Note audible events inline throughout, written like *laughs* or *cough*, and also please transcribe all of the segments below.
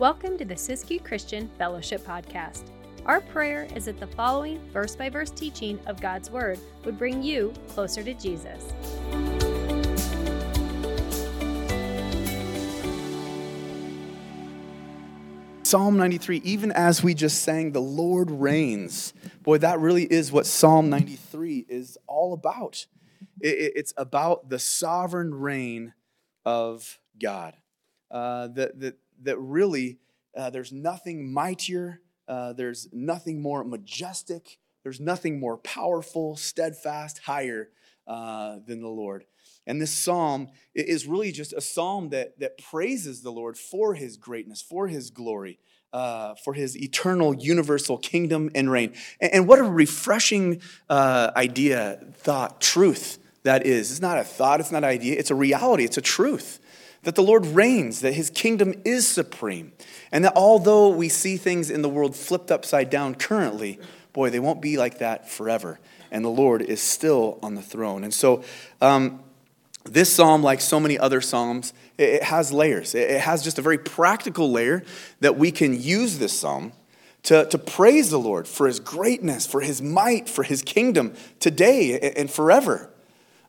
Welcome to the Siskiyou Christian Fellowship Podcast. Our prayer is that the following verse by verse teaching of God's Word would bring you closer to Jesus. Psalm 93, even as we just sang, the Lord reigns. Boy, that really is what Psalm 93 is all about. It's about the sovereign reign of God. Uh, that, that, that really, uh, there's nothing mightier, uh, there's nothing more majestic, there's nothing more powerful, steadfast, higher uh, than the Lord. And this psalm is really just a psalm that, that praises the Lord for his greatness, for his glory, uh, for his eternal, universal kingdom and reign. And, and what a refreshing uh, idea, thought, truth that is. It's not a thought, it's not an idea, it's a reality, it's a truth that the Lord reigns, that his kingdom is supreme, and that although we see things in the world flipped upside down currently, boy, they won't be like that forever. And the Lord is still on the throne. And so, um, this psalm, like so many other psalms, it has layers. It has just a very practical layer that we can use this psalm to, to praise the Lord for his greatness, for his might, for his kingdom today and forever.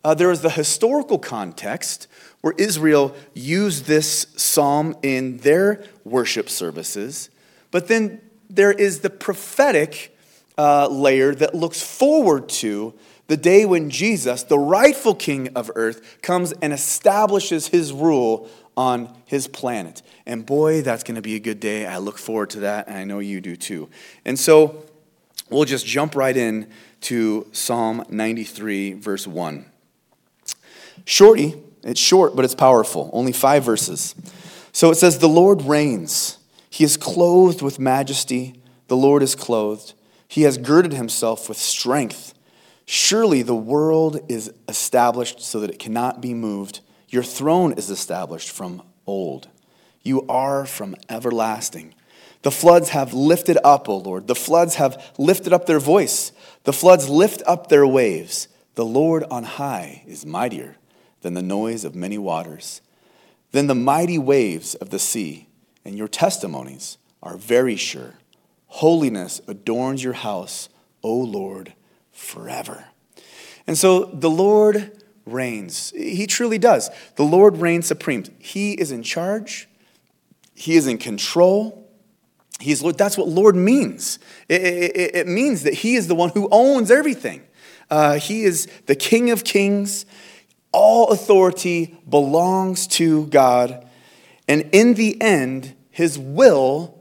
Uh, there is the historical context where Israel used this psalm in their worship services. But then there is the prophetic uh, layer that looks forward to the day when Jesus, the rightful king of earth, comes and establishes his rule on his planet. And boy, that's going to be a good day. I look forward to that, and I know you do too. And so we'll just jump right in to Psalm 93, verse 1. Shorty, it's short, but it's powerful. Only five verses. So it says, The Lord reigns. He is clothed with majesty. The Lord is clothed. He has girded himself with strength. Surely the world is established so that it cannot be moved. Your throne is established from old. You are from everlasting. The floods have lifted up, O Lord. The floods have lifted up their voice. The floods lift up their waves. The Lord on high is mightier than the noise of many waters, than the mighty waves of the sea, and your testimonies are very sure. Holiness adorns your house, O Lord, forever. And so the Lord reigns. He truly does. The Lord reigns supreme. He is in charge, He is in control. He's Lord. That's what Lord means. It, it, it means that He is the one who owns everything. Uh, he is the King of kings. All authority belongs to God, and in the end, his will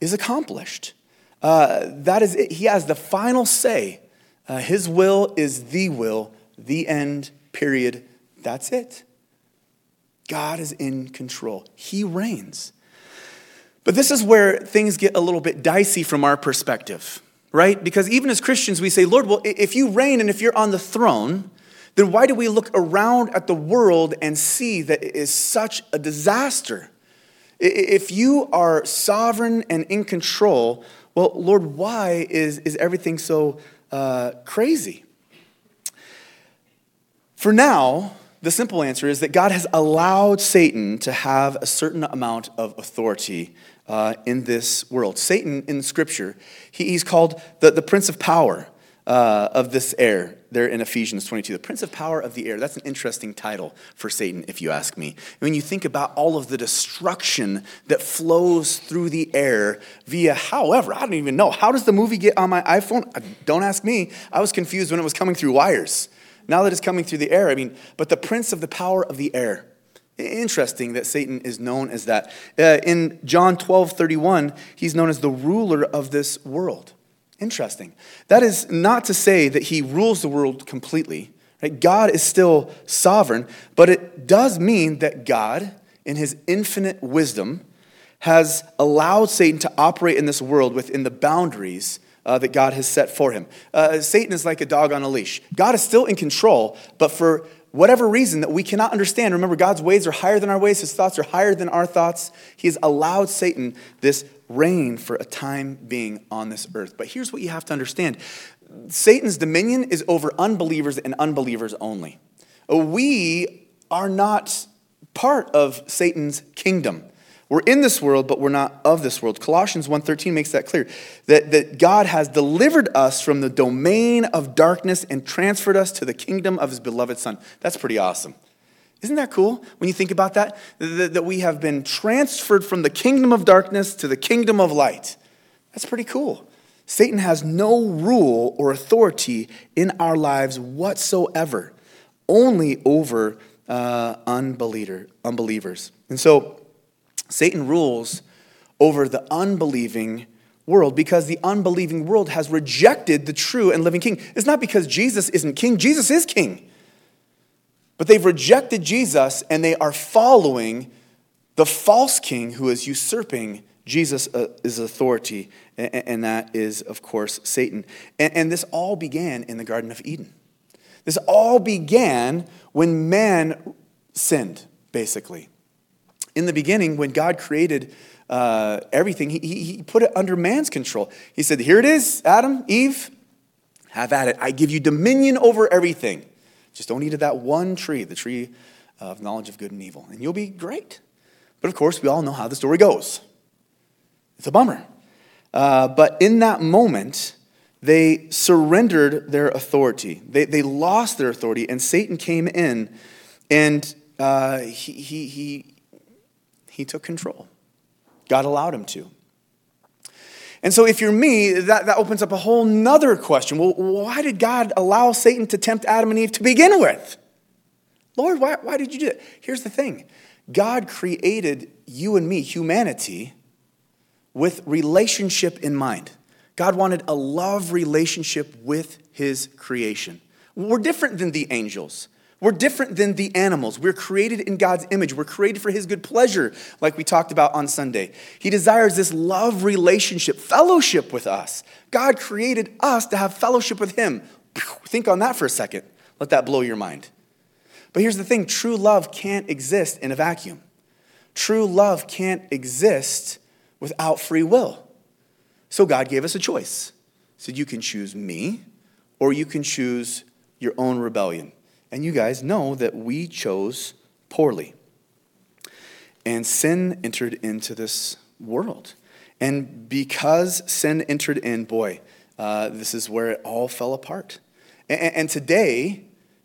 is accomplished. Uh, that is it. He has the final say. Uh, his will is the will, the end, period. That's it. God is in control, He reigns. But this is where things get a little bit dicey from our perspective, right? Because even as Christians, we say, Lord, well, if you reign and if you're on the throne, then why do we look around at the world and see that it is such a disaster? If you are sovereign and in control, well, Lord, why is, is everything so uh, crazy? For now, the simple answer is that God has allowed Satan to have a certain amount of authority uh, in this world. Satan in Scripture, he, he's called the, the Prince of Power uh, of this air there in Ephesians 22. The Prince of Power of the Air. That's an interesting title for Satan, if you ask me. When you think about all of the destruction that flows through the air via, however, I don't even know. How does the movie get on my iPhone? Uh, don't ask me. I was confused when it was coming through wires. Now that it's coming through the air, I mean, but the Prince of the Power of the Air. Interesting that Satan is known as that. Uh, in John 12 31, he's known as the ruler of this world. Interesting. That is not to say that he rules the world completely. Right? God is still sovereign, but it does mean that God, in his infinite wisdom, has allowed Satan to operate in this world within the boundaries uh, that God has set for him. Uh, Satan is like a dog on a leash. God is still in control, but for whatever reason that we cannot understand, remember, God's ways are higher than our ways, his thoughts are higher than our thoughts. He has allowed Satan this reign for a time being on this earth. But here's what you have to understand Satan's dominion is over unbelievers and unbelievers only. We are not part of Satan's kingdom. We're in this world, but we're not of this world. Colossians 1.13 makes that clear, that, that God has delivered us from the domain of darkness and transferred us to the kingdom of his beloved Son. That's pretty awesome. Isn't that cool when you think about that? That, that we have been transferred from the kingdom of darkness to the kingdom of light. That's pretty cool. Satan has no rule or authority in our lives whatsoever, only over uh, unbeliever, unbelievers. And so, Satan rules over the unbelieving world because the unbelieving world has rejected the true and living king. It's not because Jesus isn't king, Jesus is king. But they've rejected Jesus and they are following the false king who is usurping Jesus' uh, authority, and that is, of course, Satan. And this all began in the Garden of Eden. This all began when man sinned, basically. In the beginning, when God created uh, everything, he, he put it under man's control. He said, Here it is, Adam, Eve, have at it. I give you dominion over everything. Just don't eat of that one tree, the tree of knowledge of good and evil, and you'll be great. But of course, we all know how the story goes. It's a bummer. Uh, but in that moment, they surrendered their authority. They, they lost their authority, and Satan came in and uh, he, he, he, he took control. God allowed him to. And so, if you're me, that, that opens up a whole nother question. Well, why did God allow Satan to tempt Adam and Eve to begin with? Lord, why, why did you do that? Here's the thing God created you and me, humanity, with relationship in mind. God wanted a love relationship with his creation. We're different than the angels. We're different than the animals. We're created in God's image. We're created for His good pleasure, like we talked about on Sunday. He desires this love relationship, fellowship with us. God created us to have fellowship with Him. Think on that for a second. Let that blow your mind. But here's the thing true love can't exist in a vacuum. True love can't exist without free will. So God gave us a choice. He said, You can choose me, or you can choose your own rebellion. And you guys know that we chose poorly. And sin entered into this world. And because sin entered in, boy, uh, this is where it all fell apart. And, and today,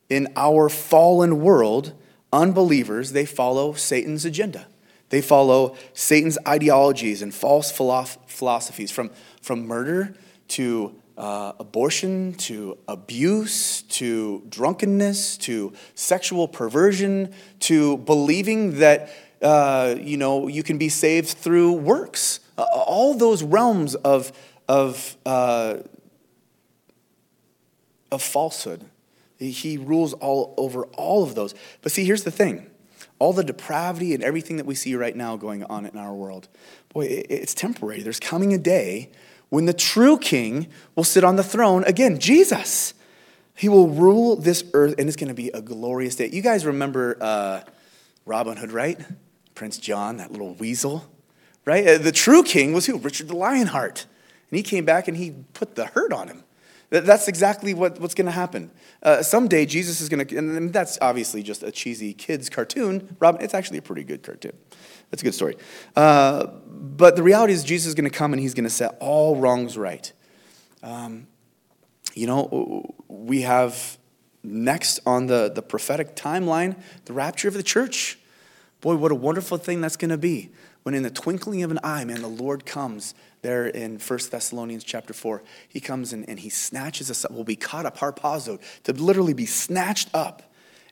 in our fallen world, unbelievers, they follow Satan's agenda. They follow Satan's ideologies and false philosophies from, from murder to uh, abortion to abuse to drunkenness to sexual perversion to believing that uh, you know you can be saved through works. Uh, all those realms of of uh, of falsehood. He rules all over all of those. But see here's the thing. All the depravity and everything that we see right now going on in our world boy it's temporary. There's coming a day when the true king will sit on the throne again, Jesus. He will rule this earth, and it's going to be a glorious day. You guys remember uh, Robin Hood, right? Prince John, that little weasel, right? Uh, the true king was who? Richard the Lionheart. And he came back and he put the hurt on him. That's exactly what, what's going to happen. Uh, someday, Jesus is going to, and that's obviously just a cheesy kid's cartoon. Robin, it's actually a pretty good cartoon. That's a good story. Uh, but the reality is, Jesus is going to come and he's going to set all wrongs right. Um, you know, we have next on the, the prophetic timeline the rapture of the church. Boy, what a wonderful thing that's going to be. When in the twinkling of an eye, man, the Lord comes there in 1 Thessalonians chapter 4. He comes and, and he snatches us up. We'll be caught up, harpazoed, to literally be snatched up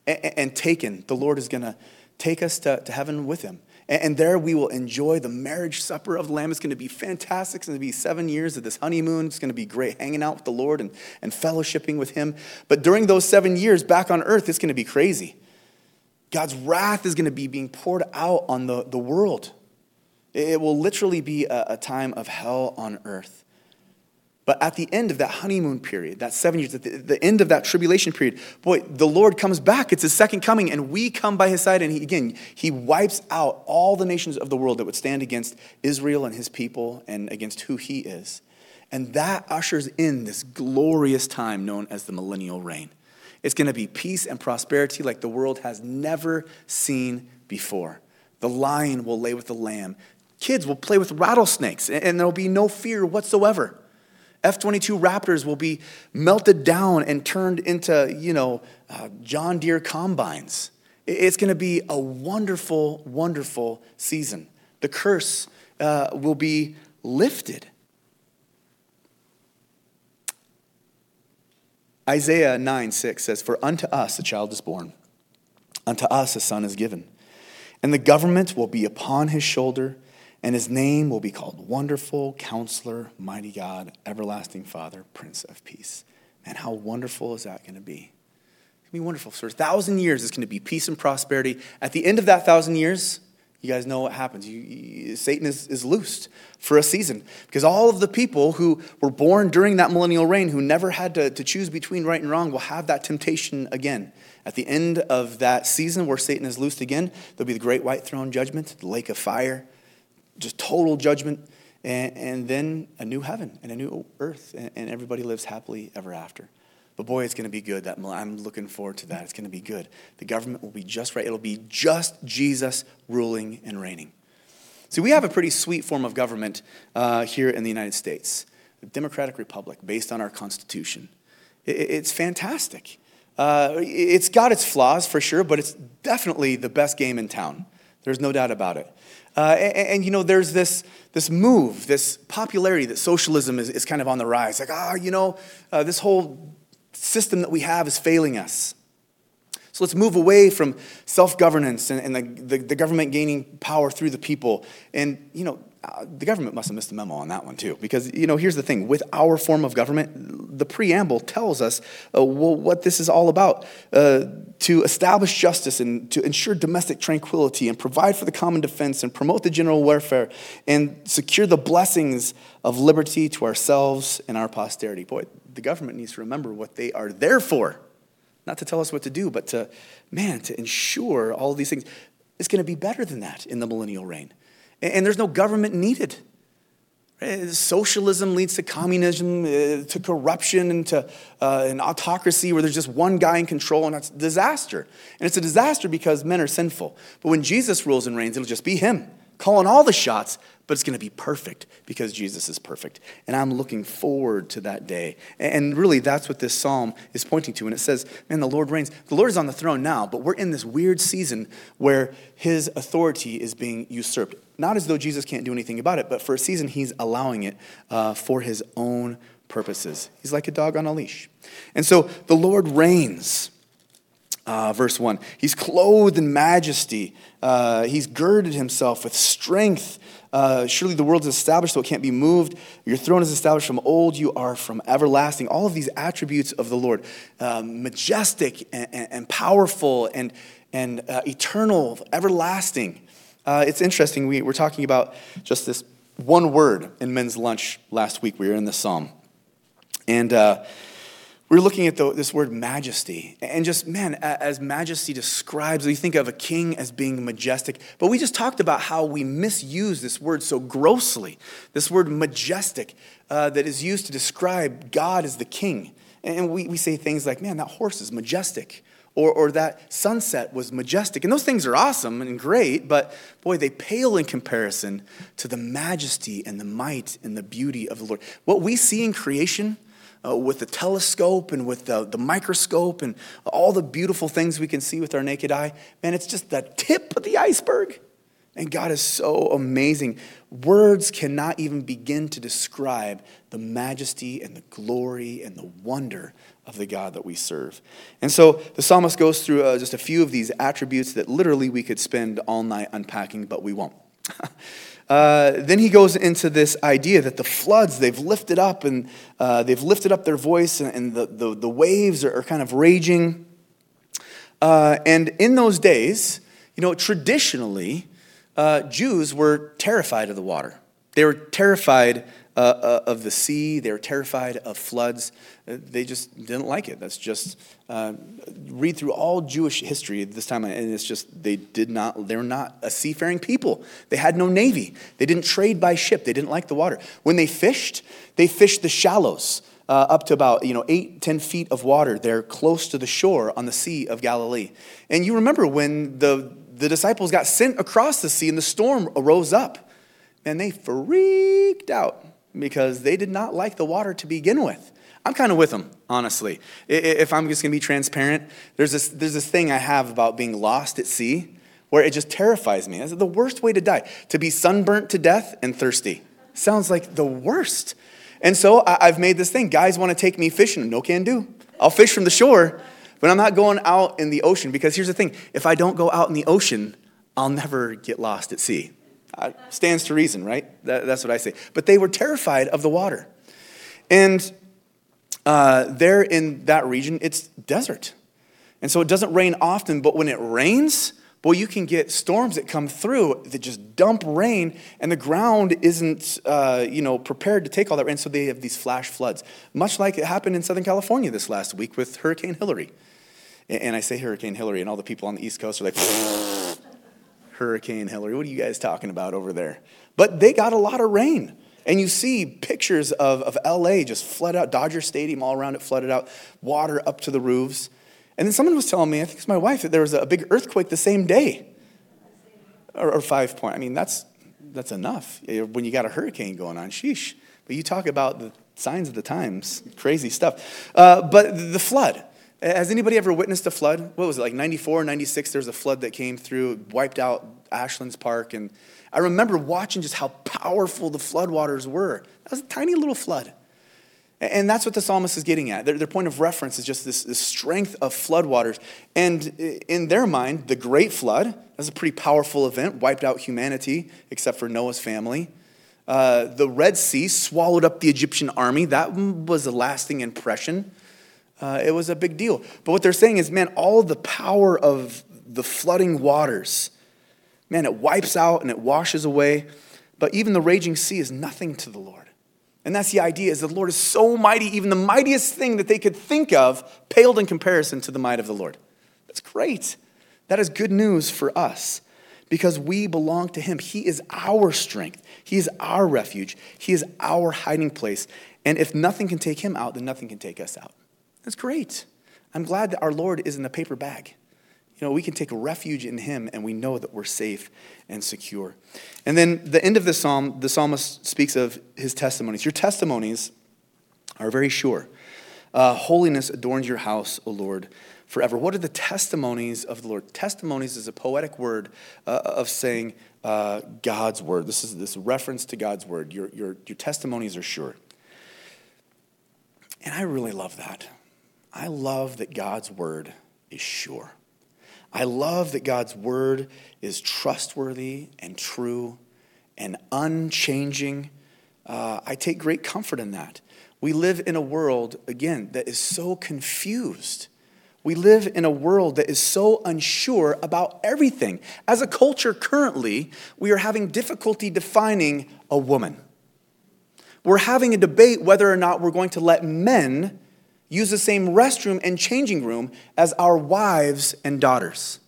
and, and taken. The Lord is going to take us to, to heaven with him. And there we will enjoy the marriage supper of the Lamb. It's going to be fantastic. It's going to be seven years of this honeymoon. It's going to be great hanging out with the Lord and, and fellowshipping with Him. But during those seven years back on earth, it's going to be crazy. God's wrath is going to be being poured out on the, the world. It will literally be a, a time of hell on earth. But at the end of that honeymoon period, that seven years, at the, the, end of that tribulation period, boy, the Lord comes back. It's his second coming, and we come by his side. And he, again, he wipes out all the nations of the world that would stand against Israel and his people and against who he is. And that ushers in this glorious time known as the millennial reign. It's going to be peace and prosperity like the world has never seen before. The lion will lay with the lamb. Kids will play with rattlesnakes, and there'll be no fear whatsoever. F 22 Raptors will be melted down and turned into, you know, uh, John Deere combines. It's going to be a wonderful, wonderful season. The curse uh, will be lifted. Isaiah 9 6 says, For unto us a child is born, unto us a son is given, and the government will be upon his shoulder, and his name will be called Wonderful, Counselor, Mighty God, Everlasting Father, Prince of Peace. Man, how wonderful is that going to be? It's going to be wonderful. For a thousand years, it's going to be peace and prosperity. At the end of that thousand years, you guys know what happens. You, you, Satan is, is loosed for a season because all of the people who were born during that millennial reign, who never had to, to choose between right and wrong, will have that temptation again. At the end of that season where Satan is loosed again, there'll be the great white throne judgment, the lake of fire, just total judgment, and, and then a new heaven and a new earth, and, and everybody lives happily ever after. But boy, it's going to be good. That I'm looking forward to that. It's going to be good. The government will be just right. It'll be just Jesus ruling and reigning. See, we have a pretty sweet form of government uh, here in the United States, democratic republic based on our Constitution. it's fantastic. Uh, it's got its flaws for sure, but it's definitely the best game in town. There's no doubt about it. Uh, and, and, you know, there's this, this move, this popularity that socialism is, is kind of on the rise. Like, ah, oh, you know, uh, this whole system that we have is failing us. So let's move away from self governance and, and the, the, the, government gaining power through the people. And, you know, the government must have missed the memo on that one too. Because, you know, here's the thing with our form of government, the preamble tells us uh, well, what this is all about uh, to establish justice and to ensure domestic tranquility and provide for the common defense and promote the general welfare and secure the blessings of liberty to ourselves and our posterity. Boy, the government needs to remember what they are there for. Not to tell us what to do, but to, man, to ensure all these things. It's going to be better than that in the millennial reign. And there's no government needed. Socialism leads to communism, uh, to corruption, and to uh, an autocracy where there's just one guy in control, and that's a disaster. And it's a disaster because men are sinful. But when Jesus rules and reigns, it'll just be him calling all the shots, but it's going to be perfect because Jesus is perfect. And I'm looking forward to that day. And really, that's what this psalm is pointing to. And it says, Man, the Lord reigns. The Lord is on the throne now, but we're in this weird season where his authority is being usurped. Not as though Jesus can't do anything about it, but for a season, he's allowing it uh, for his own purposes. He's like a dog on a leash. And so the Lord reigns. Uh, verse 1. He's clothed in majesty. Uh, he's girded himself with strength. Uh, surely the world is established, so it can't be moved. Your throne is established from old. You are from everlasting. All of these attributes of the Lord um, majestic and, and, and, powerful and, and uh, eternal, everlasting. Uh, it's interesting. We were talking about just this one word in men's lunch last week. We were in the psalm. And uh, we're looking at the, this word majesty. And just, man, as majesty describes, we think of a king as being majestic. But we just talked about how we misuse this word so grossly. This word majestic uh, that is used to describe God as the king. And we, we say things like, man, that horse is majestic. Or, or that sunset was majestic. And those things are awesome and great, but boy, they pale in comparison to the majesty and the might and the beauty of the Lord. What we see in creation, uh, with the telescope and with the, the microscope and all the beautiful things we can see with our naked eye, man, it's just the tip of the iceberg. And God is so amazing. Words cannot even begin to describe the majesty and the glory and the wonder of the God that we serve. And so the psalmist goes through uh, just a few of these attributes that literally we could spend all night unpacking, but we won't. *laughs* Uh, then he goes into this idea that the floods, they've lifted up and uh, they've lifted up their voice, and, and the, the, the, waves are, are, kind of raging. Uh, and in those days, you know, traditionally, uh, Jews were terrified of the water. They were terrified uh, uh, of the sea. They were terrified of floods. Uh, they just didn't like it. That's just uh, read through all Jewish history this time, and it's just they did not. They were not a seafaring people. They had no navy. They didn't trade by ship. They didn't like the water. When they fished, they fished the shallows. Uh, up to about you know eight ten feet of water they're close to the shore on the sea of galilee and you remember when the the disciples got sent across the sea and the storm arose up. And they freaked out because they did not like the water to begin with. I'm kind of with them, honestly. If I'm just going to be transparent, there's this, there's this thing I have about being lost at sea where it just terrifies me. It's the worst way to die to be sunburnt to death and thirsty. Sounds like the worst. And so I've made this thing. Guys want to take me fishing. No can do. I'll fish from the shore, but I'm not going out in the ocean because here's the thing if I don't go out in the ocean, I'll never get lost at sea. Uh, stands to reason, right? That, that's what I say. But they were terrified of the water. And uh, there in that region, it's desert. And so it doesn't rain often, but when it rains, boy, you can get storms that come through that just dump rain, and the ground isn't, uh, you know, prepared to take all that rain. So they have these flash floods, much like it happened in Southern California this last week with Hurricane Hilary. And I say Hurricane Hilary, and all the people on the East Coast are like, *laughs* Hurricane Hilary. What are you guys talking about over there? But they got a lot of rain. And you see pictures of, of LA just flooded out, Dodger Stadium all around it flooded out, water up to the roofs. And then someone was telling me, I think it's my wife, that there was a big earthquake the same day. Or, or five point. I mean, that's, that's enough when you got a hurricane going on. Sheesh. But you talk about the signs of the times, crazy stuff. Uh, but the flood. Has anybody ever witnessed a flood? What was it, like 94, 96? There was a flood that came through, wiped out Ashlands Park. And I remember watching just how powerful the floodwaters were. That was a tiny little flood. And that's what the psalmist is getting at. Their, their point of reference is just this, this, strength of floodwaters. And in their mind, the Great Flood was a pretty powerful event, wiped out humanity, except for Noah's family. Uh, the Red Sea swallowed up the Egyptian army. That was a lasting impression. Uh, it was a big deal. But what they're saying is, man, all the power of the flooding waters, man, it wipes out and it washes away. But even the raging sea is nothing to the Lord. And that's the idea is the Lord is so mighty, even the mightiest thing that they could think of paled in comparison to the might of the Lord. That's great. That is good news for us because we belong to him. He is our strength. He is our refuge. He is our hiding place. And if nothing can take him out, then nothing can take us out. That's great. I'm glad that our Lord is in the paper bag. You know, we can take refuge in Him and we know that we're safe and secure. And then the end of the psalm, the psalmist speaks of his testimonies. Your testimonies are very sure. Uh, holiness adorns your house, O Lord, forever. What are the testimonies of the Lord? Testimonies is a poetic word uh, of saying uh, God's word. This is this reference to God's word. Your, your, your testimonies are sure. And I really love that. I love that God's word is sure. I love that God's word is trustworthy and true and unchanging. Uh, I take great comfort in that. We live in a world, again, that is so confused. We live in a world that is so unsure about everything. As a culture currently, we are having difficulty defining a woman. We're having a debate whether or not we're going to let men use the same restroom and changing room as our wives and daughters.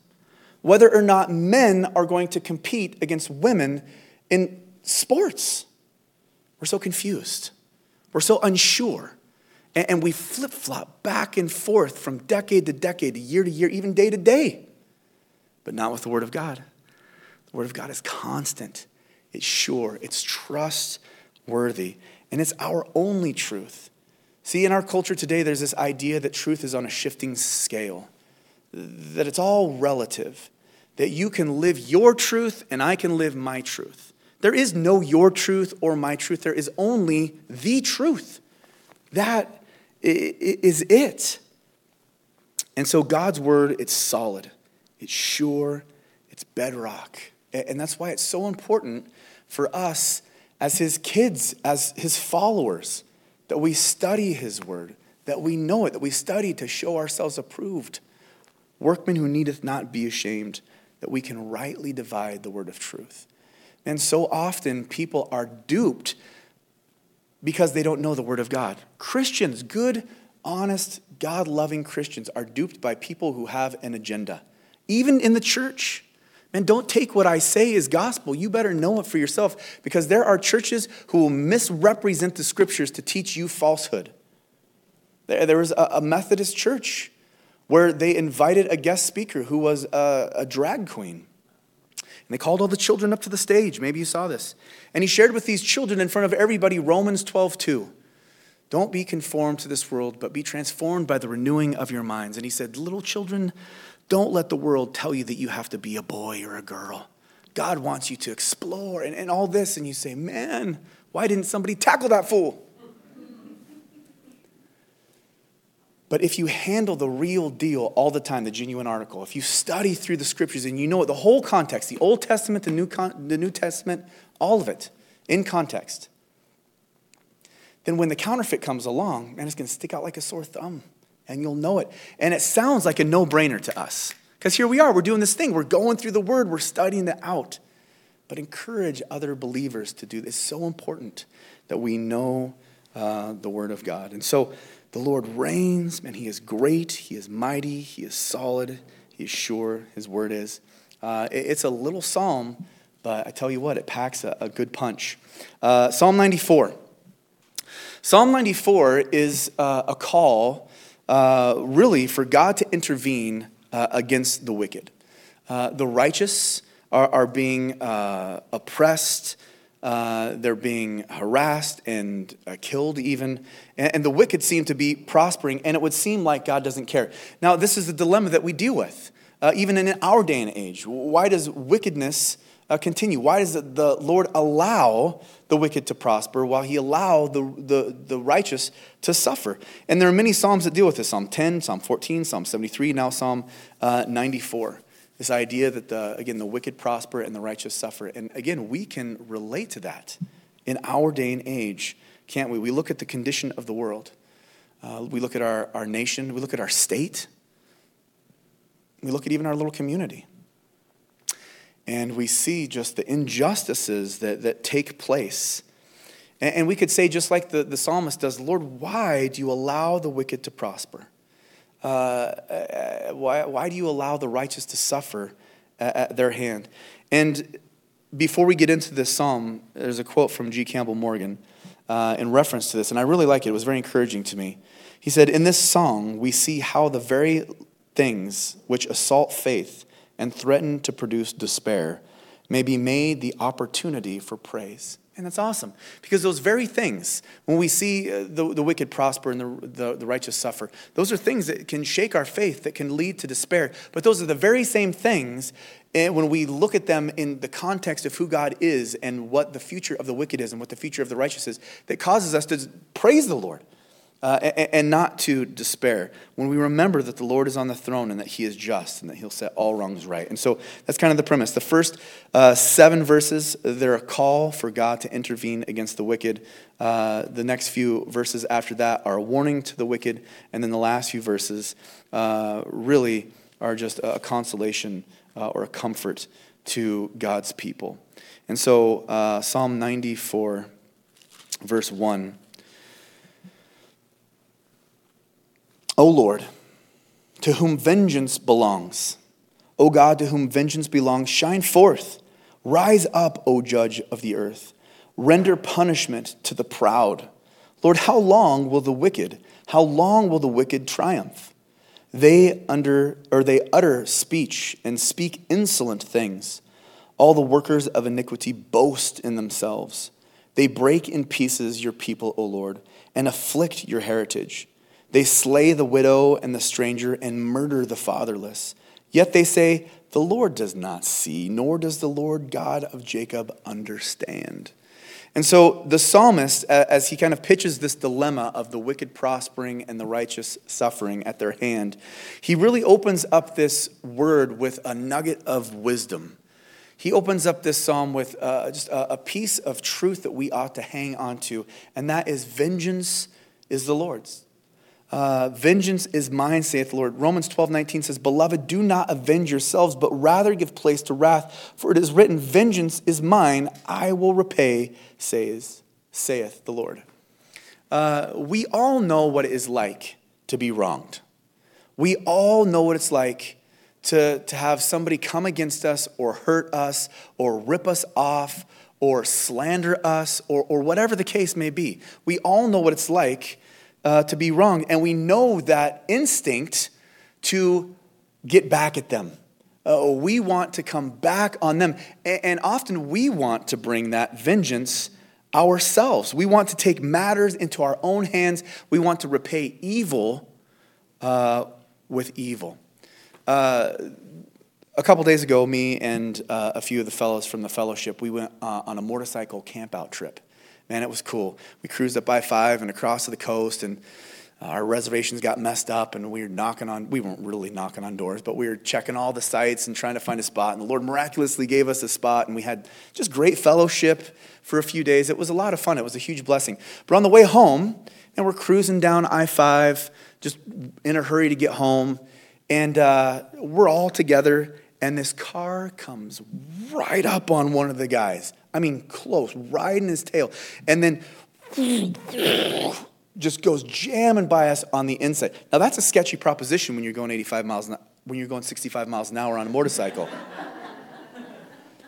Whether or not men are going to compete against women in sports. We're so confused. We're so unsure. And we flip flop back and forth from decade to decade, year to year, even day to day. But not with the Word of God. The Word of God is constant, it's sure, it's trustworthy, and it's our only truth. See, in our culture today, there's this idea that truth is on a shifting scale, that it's all relative, that you can live your truth and I can live my truth. There is no your truth or my truth, there is only the truth. That is it. And so God's word, it's solid, it's sure, it's bedrock. And that's why it's so important for us as his kids, as his followers that we study His word, that we know it, that we study to show ourselves approved. Workmen who needeth not be ashamed, that we can rightly divide the word of truth. And so often people are duped because they don't know the word of God. Christians, good, honest, God loving Christians, are duped by people who have an agenda, even in the church. Man, don't take what I say as gospel. You better know it for yourself because there are churches who will misrepresent the scriptures to teach you falsehood. There was a Methodist church where they invited a guest speaker who was a, a drag queen. And they called all the children up to the stage. Maybe you saw this. And he shared with these children in front of everybody Romans 12, 2. Don't be conformed to this world, but be transformed by the renewing of your minds. And he said, Little children, don't let the world tell you that you have to be a boy or a girl. God wants you to explore and, and all this. And you say, Man, why didn't somebody tackle that fool? But if you handle the real deal all the time, the genuine article, if you study through the scriptures and you know the whole context, the Old Testament, the New, Con- the New Testament, all of it in context, then when the counterfeit comes along, man, it's going to stick out like a sore thumb and you'll know it. And it sounds like a no brainer to us because here we are, we're doing this thing, we're going through the word, we're studying it out. But encourage other believers to do this. It's so important that we know uh, the word of God. And so, the Lord reigns, and He is great, He is mighty, He is solid, He is sure, His word is. Uh, it's a little psalm, but I tell you what, it packs a, a good punch. Uh, psalm 94. Psalm 94 is uh, a call, uh, really, for God to intervene uh, against the wicked. Uh, the righteous are, are being oppressed uh, they're being harassed and uh, killed, even. And, and, the wicked seem to be prospering, and it would seem like God doesn't care. Now, this is the dilemma that we deal with, uh, even in our day and age. Why does wickedness uh, continue? Why does the Lord allow the wicked to prosper while He allow the, the, the righteous to suffer? And there are many Psalms that deal with this Psalm 10, Psalm 14, Psalm 73, now Psalm uh, 94. This idea that, the, again, the wicked prosper and the righteous suffer. And again, we can relate to that in our day and age, can't we? We look at the condition of the world, uh, we look at our, our nation, we look at our state, we look at even our little community. And we see just the injustices that, that take place. And, and we could say, just like the, the psalmist does, Lord, why do you allow the wicked to prosper? Uh, uh, why, why do you allow the righteous to suffer at, at their hand? And before we get into this psalm, there's a quote from G. Campbell Morgan uh, in reference to this, and I really like it. It was very encouraging to me. He said, In this song, we see how the very things which assault faith and threaten to produce despair may be made the opportunity for praise. And that's awesome. Because those very things, when we see uh, the, the wicked prosper and the, the, the, righteous suffer, those are things that can shake our faith, that can lead to despair. But those are the very same things eh, when we look at them in the context of who God is and what the future of the wicked is and what the future of the righteous is, that causes us to praise the Lord uh, and, and, not to despair. When we remember that the Lord is on the throne and that He is just and that He'll set all wrongs right. And so that's kind of the premise. The first uh, seven verses, they're a call for God to intervene against the wicked. Uh, the next few verses after that are a warning to the wicked. And then the last few verses uh, really are just a consolation uh, or a comfort to God's people. And so uh, Psalm 94, verse 1. O Lord, to whom vengeance belongs, O God, to whom vengeance belongs, shine forth. Rise up, O judge of the earth. Render punishment to the proud. Lord, how long will the wicked, how long will the wicked triumph? They under or they utter speech and speak insolent things. All the workers of iniquity boast in themselves. They break in pieces your people, O Lord, and afflict your heritage. They slay the widow and the stranger and murder the fatherless. Yet they say, The Lord does not see, nor does the Lord God of Jacob understand. And so the psalmist, as he kind of pitches this dilemma of the wicked prospering and the righteous suffering at their hand, he really opens up this word with a nugget of wisdom. He opens up this psalm with uh, just a, a piece of truth that we ought to hang on to, and that is vengeance is the Lord's. Uh, vengeance is mine, saith the Lord. Romans 12, 19 says, Beloved, do not avenge yourselves, but rather give place to wrath. For it is written, Vengeance is mine, I will repay, says, saith the Lord. Uh, we all know what it is like to be wronged. We all know what it's like to, to have somebody come against us or hurt us or rip us off or slander us or, or whatever the case may be. We all know what it's like uh, to be wrong. And we know that instinct to get back at them, Uh, we want to come back on them. And, often we want to bring that vengeance ourselves. We want to take matters into our own hands. We want to repay evil uh, with evil. Uh, a couple days ago, me and uh, a few of the fellows from the fellowship, we went uh, on a motorcycle campout trip. Man, it was cool. We cruised up I 5 and across to the coast, and uh, our reservations got messed up, and we were knocking on, we weren't really knocking on doors, but we were checking all the sites and trying to find a spot. And the Lord miraculously gave us a spot, and we had just great fellowship for a few days. It was a lot of fun. It was a huge blessing. But on the way home, and we're cruising down I 5, just in a hurry to get home, and uh, we're all together and this car comes right up on one of the guys. I mean, close, in his tail. And then just goes jamming by us on the inside. Now, that's a sketchy proposition when you're going 85 miles, when you're going 65 miles an hour on a motorcycle.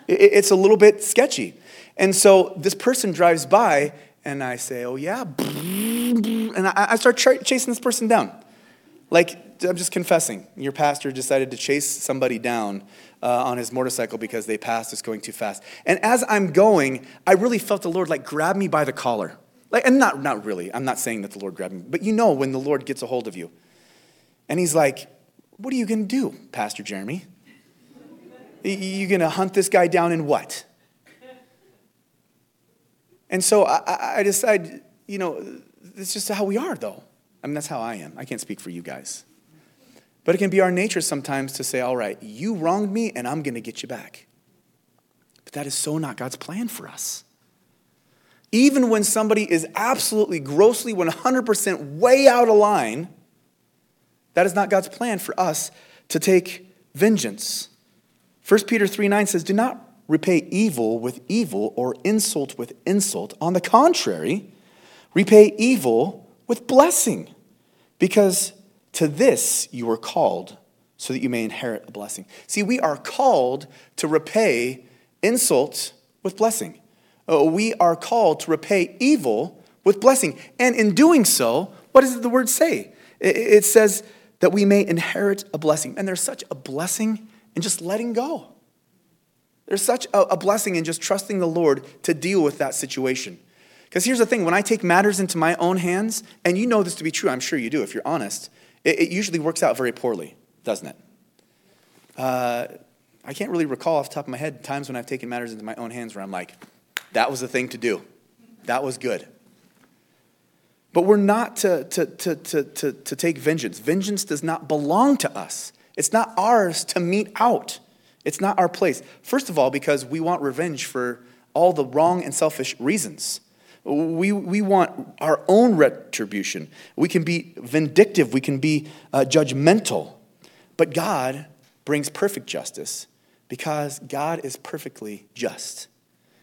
it's a little bit sketchy. And so this person drives by, and I say, Oh, yeah. And I start chasing this person down. Like, I'm just confessing. Your pastor decided to chase somebody down uh, on his motorcycle because they passed us going too fast. And as I'm going, I really felt the Lord like grab me by the collar. Like, and not, not really. I'm not saying that the Lord grabbed me, but you know when the Lord gets a hold of you. And he's like, What are you going to do, Pastor Jeremey? You going to hunt this guy down in what? And so I, I decide, you know, it's just how we are, though. I mean, that's how I am. I can't speak for you guys. But it can be our nature sometimes to say, all right, you wronged me and I'm going to get you back. But that is so not God's plan for us. Even when somebody is absolutely, grossly, 100% way out of line, that is not God's plan for us to take vengeance. 1 Peter 3 9 says, Do not repay evil with evil or insult with insult. On the contrary, repay evil with blessing, because to this you were called, so that you may inherit a blessing. See, we are called to repay insult with blessing. Uh, we are called to repay evil with blessing. And in doing so, what does the word say? It says that we may inherit a blessing. And there's such a blessing in just letting go. There's such a blessing in just trusting the Lord to deal with that situation. Because here's the thing when I take matters into my own hands, and you know this to be true, I'm sure you do if you're honest, it, it usually works out very poorly, doesn't it? Uh, I can't really recall off the top of my head times when I've taken matters into my own hands where I'm like, that was the thing to do. That was good. But we're not to, to, to, to, to, to take vengeance. Vengeance does not belong to us, it's not ours to mete out. It's not our place. First of all, because we want revenge for all the wrong and selfish reasons. We, we want our own retribution. We can be vindictive. We can be uh, judgmental. But God brings perfect justice because God is perfectly just.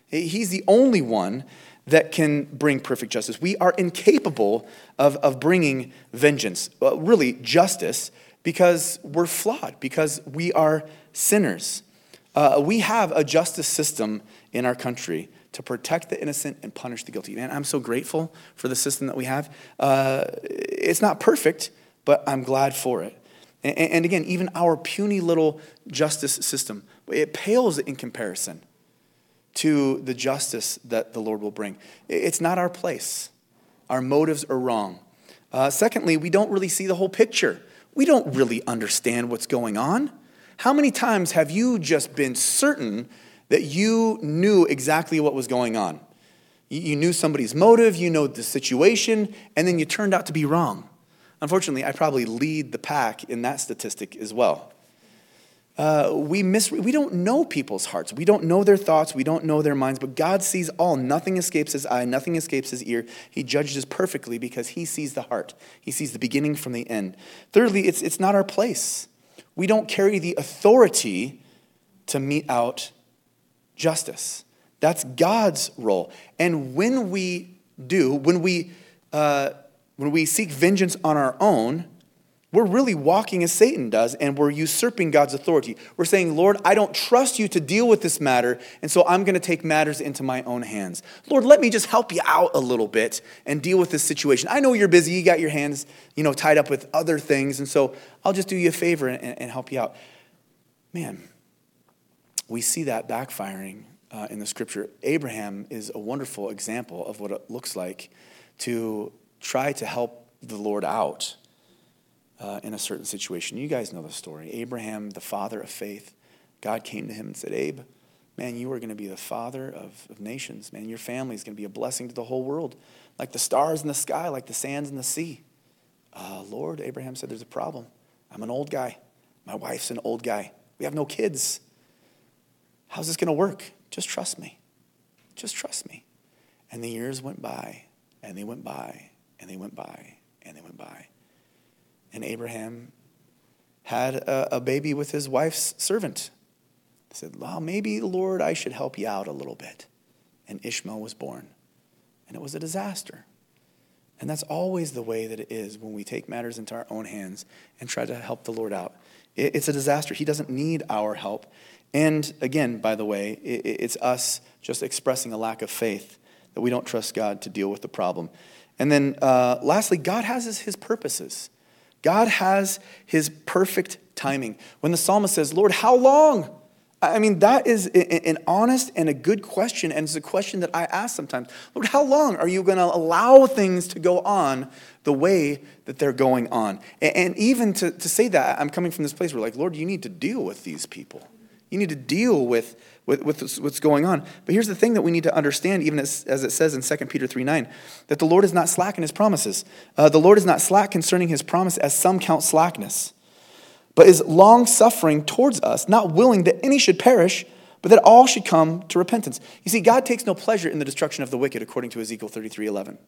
He's the only one that can bring perfect justice. We are incapable of, of bringing vengeance, uh, really justice, because we're flawed, because we are sinners. Uh, we have a justice system in our country to protect the innocent and punish the guilty. Man, I'm so grateful for the system that we have. Uh, it's not perfect, but I'm glad for it. And, and again, even our puny little justice system, it pales in comparison to the justice that the Lord will bring. It's not our place. Our motives are wrong. Uh, secondly, we don't really see the whole picture. We don't really understand what's going on. How many times have you just been certain that you knew exactly what was going on. You knew somebody's motive, you know the situation, and then you turned out to be wrong. Unfortunately, I probably lead the pack in that statistic as well. Uh, we, mis- we don't know people's hearts. We don't know their thoughts. We don't know their minds. But God sees all. Nothing escapes his eye. Nothing escapes his ear. He judges perfectly because he sees the heart. He sees the beginning from the end. Thirdly, it's, it's not our place. We don't carry the authority to mete out justice. That's God's role. And when we do, when we, uh, when we seek vengeance on our own, we're really walking as Satan does, and we're usurping God's authority. We're saying, Lord, I don't trust you to deal with this matter, and so I'm going to take matters into my own hands. Lord, let me just help you out a little bit and deal with this situation. I know you're busy, you got your hands, you know, tied up with other things, and so I'll just do you a favor and, and help you out. man, we see that backfiring uh, in the scripture. Abraham is a wonderful example of what it looks like to try to help the Lord out uh, in a certain situation. You guys know the story. Abraham, the father of faith, God came to him and said, Abe, man, you are going to be the father of, of nations. Man, your family is going to be a blessing to the whole world, like the stars in the sky, like the sands in the sea. Uh, Lord, Abraham said, there's a problem. I'm an old guy. My wife's an old guy. We have no kids. How's this going to work? Just trust me. Just trust me. And the years went by, and they went by, and they went by, and they went by. And Abraham had a, a baby with his wife's servant. He said, Well, maybe, Lord, I should help you out a little bit. And Ishmael was born. And it was a disaster. And that's always the way that it is when we take matters into our own hands and try to help the Lord out. It's a disaster. He doesn't need our help. And again, by the way, it's us just expressing a lack of faith that we don't trust God to deal with the problem. And then uh, lastly, God has his, purposes. God has his perfect timing. When the psalmist says, Lord, how long? I mean, that is an honest and a good question, and it's a question that I ask sometimes. Lord, how long are you going to allow things to go on the way that they're going on? And even to, to say that, I'm coming from this place where, like, Lord, you need to deal with these people. You need to deal with, with, with what's going on. But here's the thing that we need to understand, even as, as it says in 2 Peter 3 9, that the Lord is not slack in his promises. Uh, the Lord is not slack concerning his promise, as some count slackness but is long suffering towards us, not willing that any should perish, but that all should come to repentance. You see, God takes no pleasure in the destruction of the wicked, according to Ezekiel 33 11.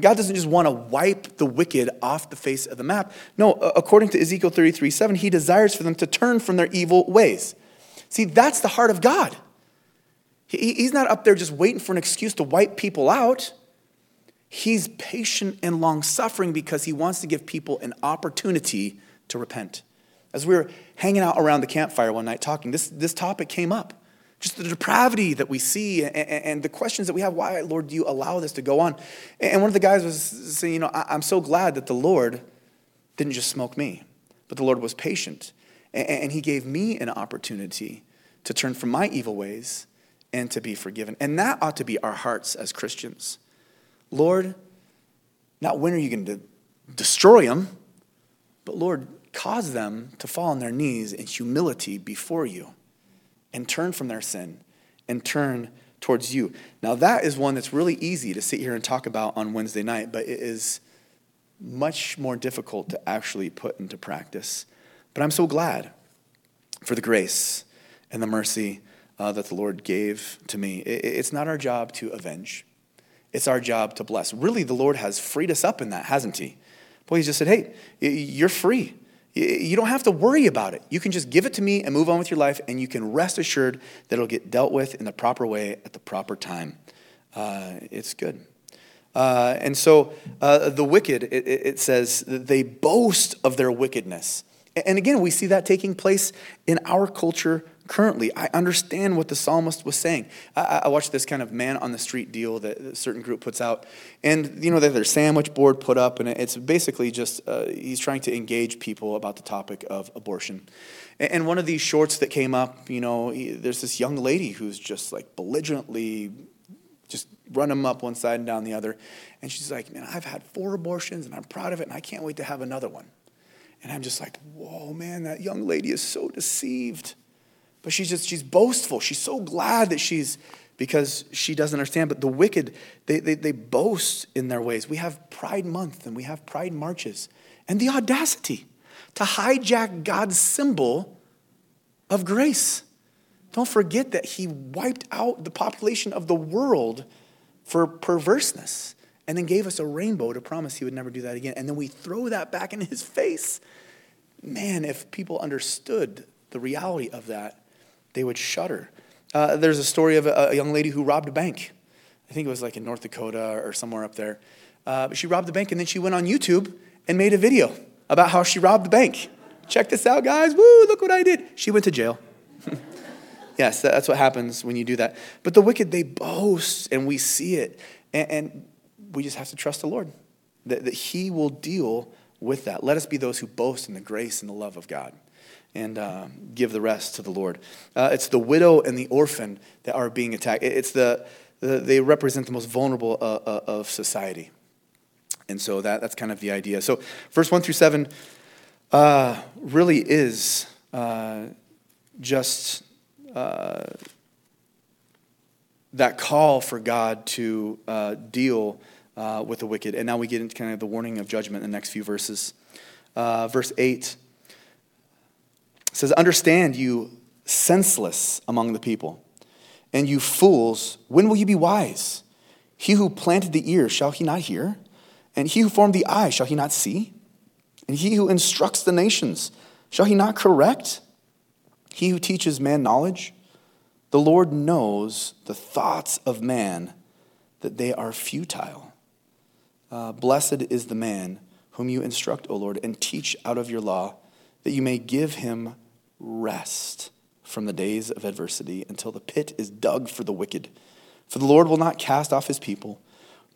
God doesn't just want to wipe the wicked off the face of the map. No, according to Ezekiel 33 7, He desires for them to turn from their evil ways. See, that's the heart of God. He's not up there just waiting for an excuse to wipe people out. He's patient and long suffering because he wants to give people an opportunity to repent. As we were hanging out around the campfire one night talking, this, this topic came up. Just the depravity that we see and, and, the questions that we have. Why, Lord, do you allow this to go on? And one of the guys was saying, You know, I'm so glad that the Lord didn't just smoke me, but the Lord was patient. And he gave me an opportunity to turn from my evil ways and to be forgiven. And that ought to be our hearts as Christians. Lord, not when are you going to destroy them, but Lord, cause them to fall on their knees in humility before you and turn from their sin and turn towards you. Now, that is one that's really easy to sit here and talk about on Wednesday night, but it is much more difficult to actually put into practice. But I'm so glad for the grace and the mercy uh, that the Lord gave to me. it's not our job to avenge, it's our job to bless. Really, the Lord has freed us up in that, hasn't He? Boy, He just said, hey, you're free. You don't have to worry about it. You can just give it to me and move on with your life, and you can rest assured that it'll get dealt with in the proper way at the proper time. Uh, it's good. Uh, and so uh, the wicked, it, it says, they boast of their wickedness. And again, we see that taking place in our culture currently. I understand what the psalmist was saying. I, I watched this kind of man on the street deal that a certain group puts out. And, you know, they have their sandwich board put up, and it's basically just uh, he's trying to engage people about the topic of abortion. And, and one of these shorts that came up, you know, he, there's this young lady who's just like belligerently just run them up one side and down the other. And she's like, man, I've had four abortions, and I'm proud of it, and I can't wait to have another one. And I'm just like, whoa, man, that young lady is so deceived. But she's just, she's boastful. She's so glad that she's, because she doesn't understand. But the wicked, they, they, they boast in their ways. We have Pride Month and we have Pride Marches. And the audacity to hijack God's symbol of grace. Don't forget that He wiped out the population of the world for perverseness and then gave us a rainbow to promise He would never do that again. And then we throw that back in His face. Man, if people understood the reality of that, they would shudder. Uh, there's a story of a, a, young lady who robbed a bank. I think it was like in North Dakota or somewhere up there. Uh, she robbed the bank and then she went on YouTube and made a video about how she robbed the bank. Check this out, guys. Woo, look what I did. She went to jail. *laughs* yes, that's what happens when you do that. But the wicked, they boast and we see it. And, and we just have to trust the Lord that, that He will deal with that. Let us be those who boast in the grace and the love of God. and uh, give the rest to the Lord. Uh, it's the widow and the orphan that are being attacked. It's the, the they represent the most vulnerable uh, uh, of society. And so that, that's kind of the idea. So, verse 1 through 7 uh, really is uh, just that call for God to deal Uh, with the wicked. And now we get into kind of the warning of judgment in the next few verses. Uh, verse 8 says, Understand, you senseless among the people, and you fools, when will you be wise? He who planted the ear, shall he not hear? And he who formed the eye, shall he not see? And he who instructs the nations, shall he not correct? He who teaches man knowledge, the Lord knows the thoughts of man, that they are futile. Uh, blessed is the man whom you instruct, O Lord, and teach out of your law, that you may give him rest from the days of adversity until the pit is dug for the wicked. For the Lord will not cast off his people,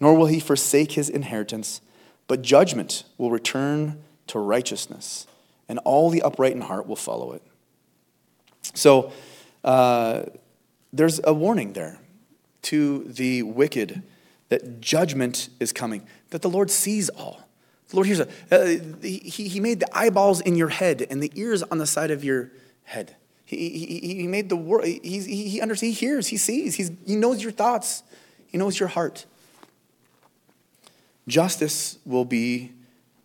nor will he forsake his inheritance, but judgment will return to righteousness, and all the upright in heart will follow it. So uh, there's a warning there to the wicked that judgment is coming, that the Lord sees all. The Lord hears it. Uh, he, he made the eyeballs in your head and the ears on the side of your head. He, he, he made the world. He, he, he understands, he hears, he sees, he's, he knows your thoughts, he knows your heart. Justice will be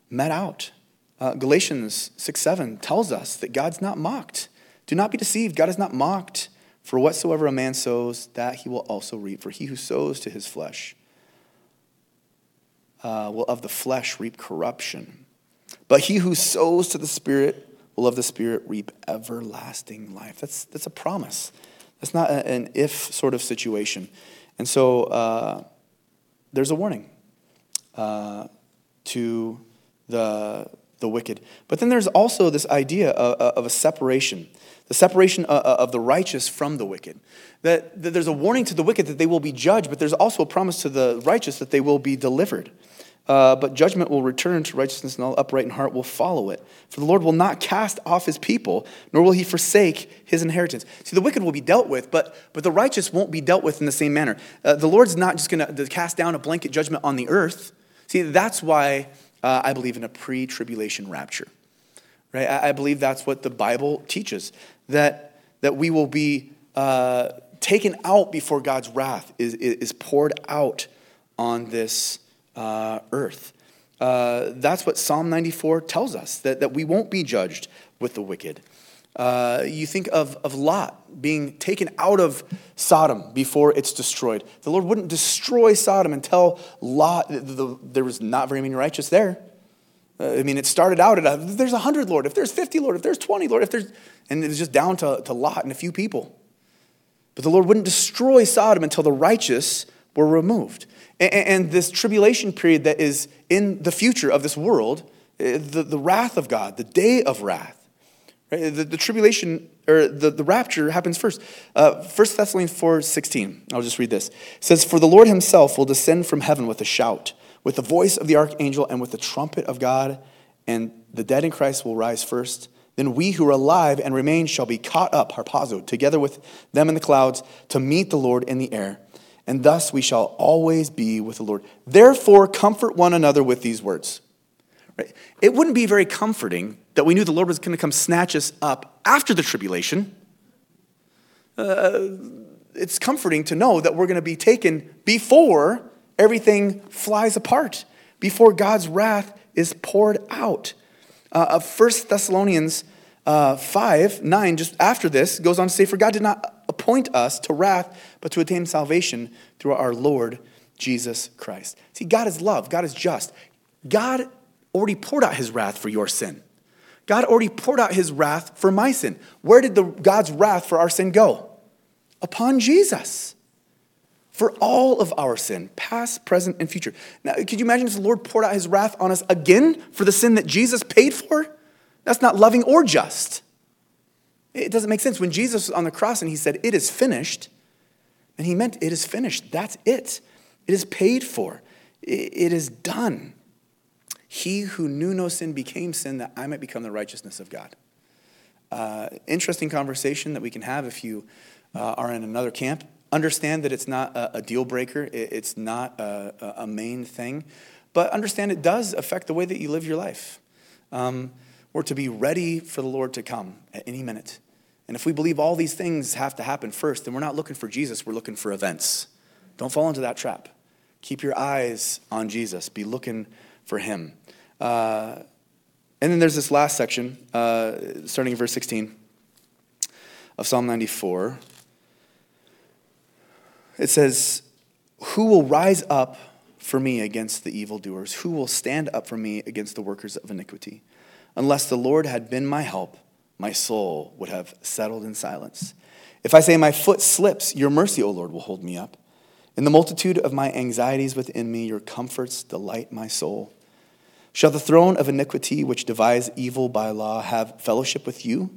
met out. Uh, Galatians 6 7 tells us that God's not mocked. Do not be deceived. God is not mocked. For whatsoever a man sows, that he will also reap. For he who sows to his flesh uh, will of the flesh reap corruption. But he who sows to the Spirit will of the Spirit reap everlasting life. That's, that's a promise. That's not an if sort of situation. And so uh, there's a warning uh, to the, the wicked. But then there's also this idea of, of a separation the separation uh, of the righteous from the wicked. That, that, there's a warning to the wicked that they will be judged, but there's also a promise to the righteous that they will be delivered. Uh, but judgment will return to righteousness, and all upright in heart will follow it. For the Lord will not cast off his people, nor will he forsake his inheritance. See, the wicked will be dealt with, but, but the righteous won't be dealt with in the same manner. Uh, the Lord's not just going to cast down a blanket judgment on the earth. See, that's why uh, I believe in a pre tribulation rapture. Right? I, I, believe that's what the Bible teaches that, that we will be uh, taken out before God's wrath is, is poured out on this uh, earth. Uh, that's what Psalm 94 tells us, that, that we won't be judged with the wicked. Uh, you think of, of Lot being taken out of Sodom before it's destroyed. The Lord wouldn't destroy Sodom until Lot, the, the, there was not very many righteous there. Uh, I mean, it started out at a, there's a hundred, Lord, if there's 50, Lord, if there's 20, Lord, if there's, and it was just down to, to Lot and a few people. But the Lord wouldn't destroy Sodom until the righteous were removed. And this tribulation period that is in the future of this world, eh, the, the wrath of God, the day of wrath, right? the, the tribulation or the, the rapture happens first. Uh, 1 Thessalonians 4 16, I'll just read this. It says, For the Lord himself will descend from heaven with a shout, with the voice of the archangel, and with the trumpet of God, and the dead in Christ will rise first. Then we who are alive and remain shall be caught up, harpazo, together with them in the clouds to meet the Lord in the air and thus we shall always be with the Lord. Therefore, comfort one another with these words. Right? It wouldn't be very comforting that we knew the Lord was going to come snatch us up after the tribulation. Uh, it's comforting to know that we're going to be taken before everything flies apart, before God's wrath is poured out. Uh, of 1 Thessalonians uh, 5 9, just after this, goes on to say, For God did not appoint us to wrath, but to attain salvation through our Lord Jesus Christ. See, God is love, God is just. God already poured out his wrath for your sin. God already poured out his wrath for my sin. Where did the, God's wrath for our sin go? Upon Jesus. For all of our sin, past, present, and future. Now, could you imagine if the Lord poured out his wrath on us again for the sin that Jesus paid for? That's not loving or just. It doesn't make sense. When Jesus was on the cross and he said, It is finished, and he meant it is finished. That's it. It is paid for, it is done. He who knew no sin became sin that I might become the righteousness of God. Uh, interesting conversation that we can have if you uh, are in another camp. Understand that it's not a, a deal breaker, it, it's not a, a, main thing, but understand it does affect the way that you live your life. Um, we're to be ready for the Lord to come at any minute. And if we believe all these things have to happen first, then we're not looking for Jesus, we're looking for events. Don't fall into that trap. Keep your eyes on Jesus, be looking for him. Uh, and then there's this last section, uh, starting in verse 16 of Psalm 94. It says, Who will rise up for me against the evildoers? Who will stand up for me against the workers of iniquity? Unless the Lord had been my help, my soul would have settled in silence. If I say my foot slips, your mercy, O Lord, will hold me up. In the multitude of my anxieties within me, your comforts delight my soul. Shall the throne of iniquity, which devise evil by law, have fellowship with you?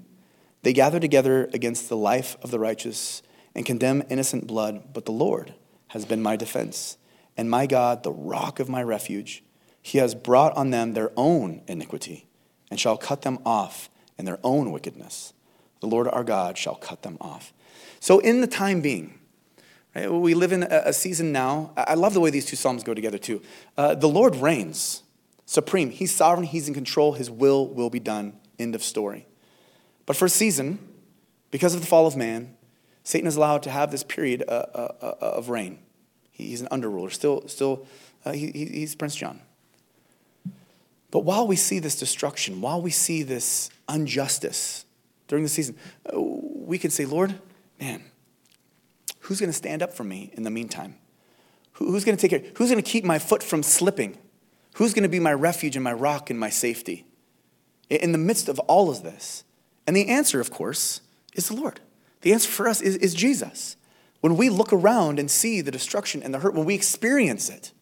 They gather together against the life of the righteous and condemn innocent blood, but the Lord has been my defense, and my God, the rock of my refuge. He has brought on them their own iniquity, and shall cut them off in their own wickedness. The Lord our God shall cut them off. So, in the time being, right, we live in a season now. I love the way these two Psalms go together, too. Uh, the Lord reigns supreme. He's sovereign, He's in control, His will will be done. End of story. But for a season, because of the fall of man, Satan is allowed to have this period uh, uh, uh of reign. He's an underruler, still, still uh, he, he's Prince John. But while we see this destruction, while we see this injustice during the season, uh, we can say, Lord, man, who's going to stand up for me in the meantime? Who's going to take care? Who's going to keep my foot from slipping? Who's going to be my refuge and my rock and my safety in the midst of all of this? And the answer, of course, is the Lord. The answer for us is, is Jesus. When we look around and see the destruction and the hurt, when we experience it,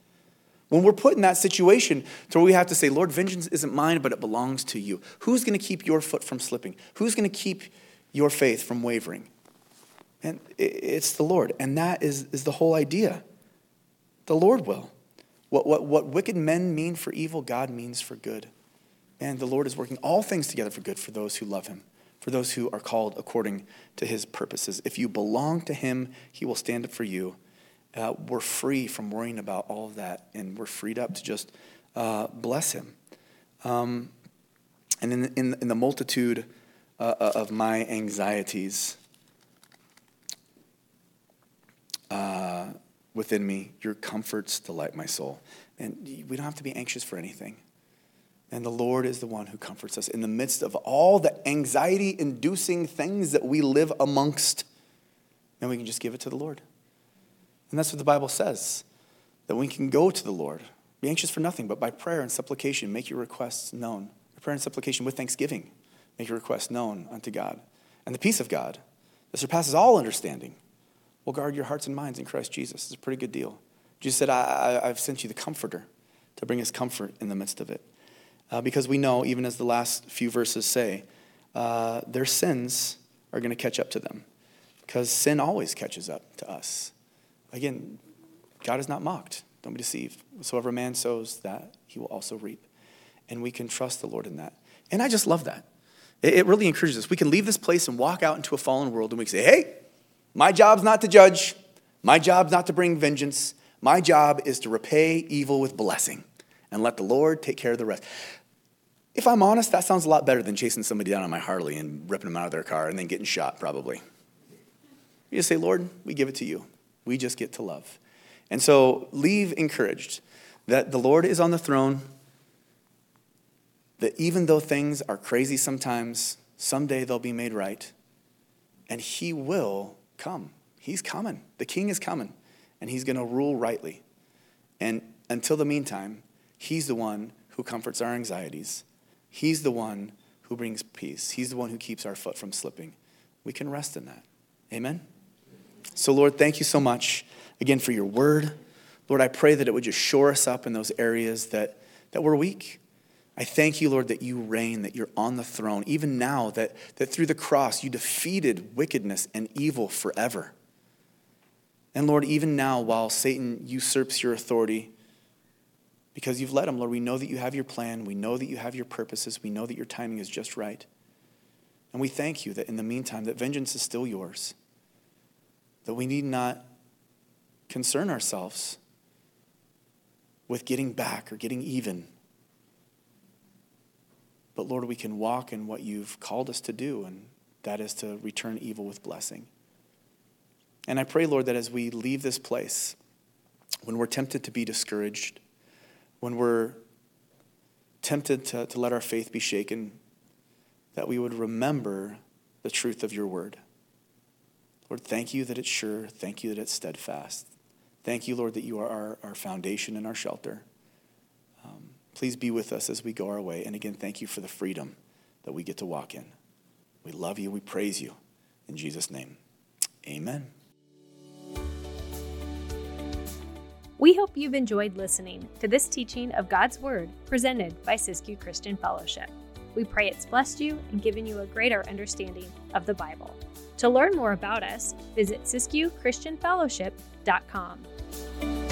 when we're put in that situation to where we have to say, Lord, vengeance isn't mine, but it belongs to you. Who's going to keep your foot from slipping? Who's going to keep your faith from wavering? And it's the Lord. And that is, is the whole idea. The Lord will. What, what, what wicked men mean for evil, God means for good. And the Lord is working all things together for good for those who love him, for those who are called according to his purposes. If you belong to him, he will stand up for you. Uh, we're free from worrying about all of that, and we're freed up to just uh, bless him. Um, and in, in, in, the multitude uh, uh of my anxieties, uh, within me. Your comforts delight my soul. And we don't have to be anxious for anything. And the Lord is the one who comforts us in the midst of all the anxiety inducing things that we live amongst. And we can just give it to the Lord. And that's what the Bible says that we can go to the Lord. Be anxious for nothing, but by prayer and supplication, make your requests known. By prayer and supplication with thanksgiving, make your requests known unto God. And the peace of God that surpasses all understanding will guard your hearts and minds in Christ Jesus. It's a pretty good deal. Jesus said, I, have sent you the comforter to bring us comfort in the midst of it. Uh, because we know, even as the last few verses say, uh, their sins are going to catch up to them. Because sin always catches up to us. Again, God is not mocked. Don't be deceived. Whatsoever man sows, that he will also reap. And we can trust the Lord in that. And I just love that. It, it really encourages us. We can leave this place and walk out into a fallen world and we can say, hey, my job's not to judge. My job's not to bring vengeance. My job is to repay evil with blessing and let the Lord take care of the rest. If I'm honest, that sounds a lot better than chasing somebody down on my Harley and ripping them out of their car and then getting shot, probably. You just say, Lord, we give it to you. We just get to love. And so leave encouraged that the Lord is on the throne, that even though things are crazy sometimes, someday they'll be made right, and He will come. He's coming. The king is coming, and he's going to rule rightly. And until the meantime, he's the one who comforts our anxieties. He's the one who brings peace. He's the one who keeps our foot from slipping. We can rest in that. Amen? So, Lord, thank you so much again for your word. Lord, I pray that it would just shore us up in those areas that, that we're weak. I thank you, Lord, that you reign, that you're on the throne, even now, that, that through the cross you defeated wickedness and evil forever. And Lord, even now, while Satan usurps your authority, because you've let him, Lord, we know that you have your plan. We know that you have your purposes. We know that your timing is just right. And we thank you that in the meantime, that vengeance is still yours, that we need not concern ourselves with getting back or getting even. But Lord, we can walk in what you've called us to do, and that is to return evil with blessing. And I pray, Lord, that as we leave this place, when we're tempted to be discouraged, when we're tempted to, to let our faith be shaken, that we would remember the truth of your word. Lord, thank you that it's sure. Thank you that it's steadfast. Thank you, Lord, that you are our, our foundation and our shelter. Um, please be with us as we go our way. And again, thank you for the freedom that we get to walk in. We love you. We praise you. In Jesus' name, amen. We hope you've enjoyed listening to this teaching of God's Word presented by Siskiyou Christian Fellowship. We pray it's blessed you and given you a greater understanding of the Bible. To learn more about us, visit SiskiyouChristianFellowship.com.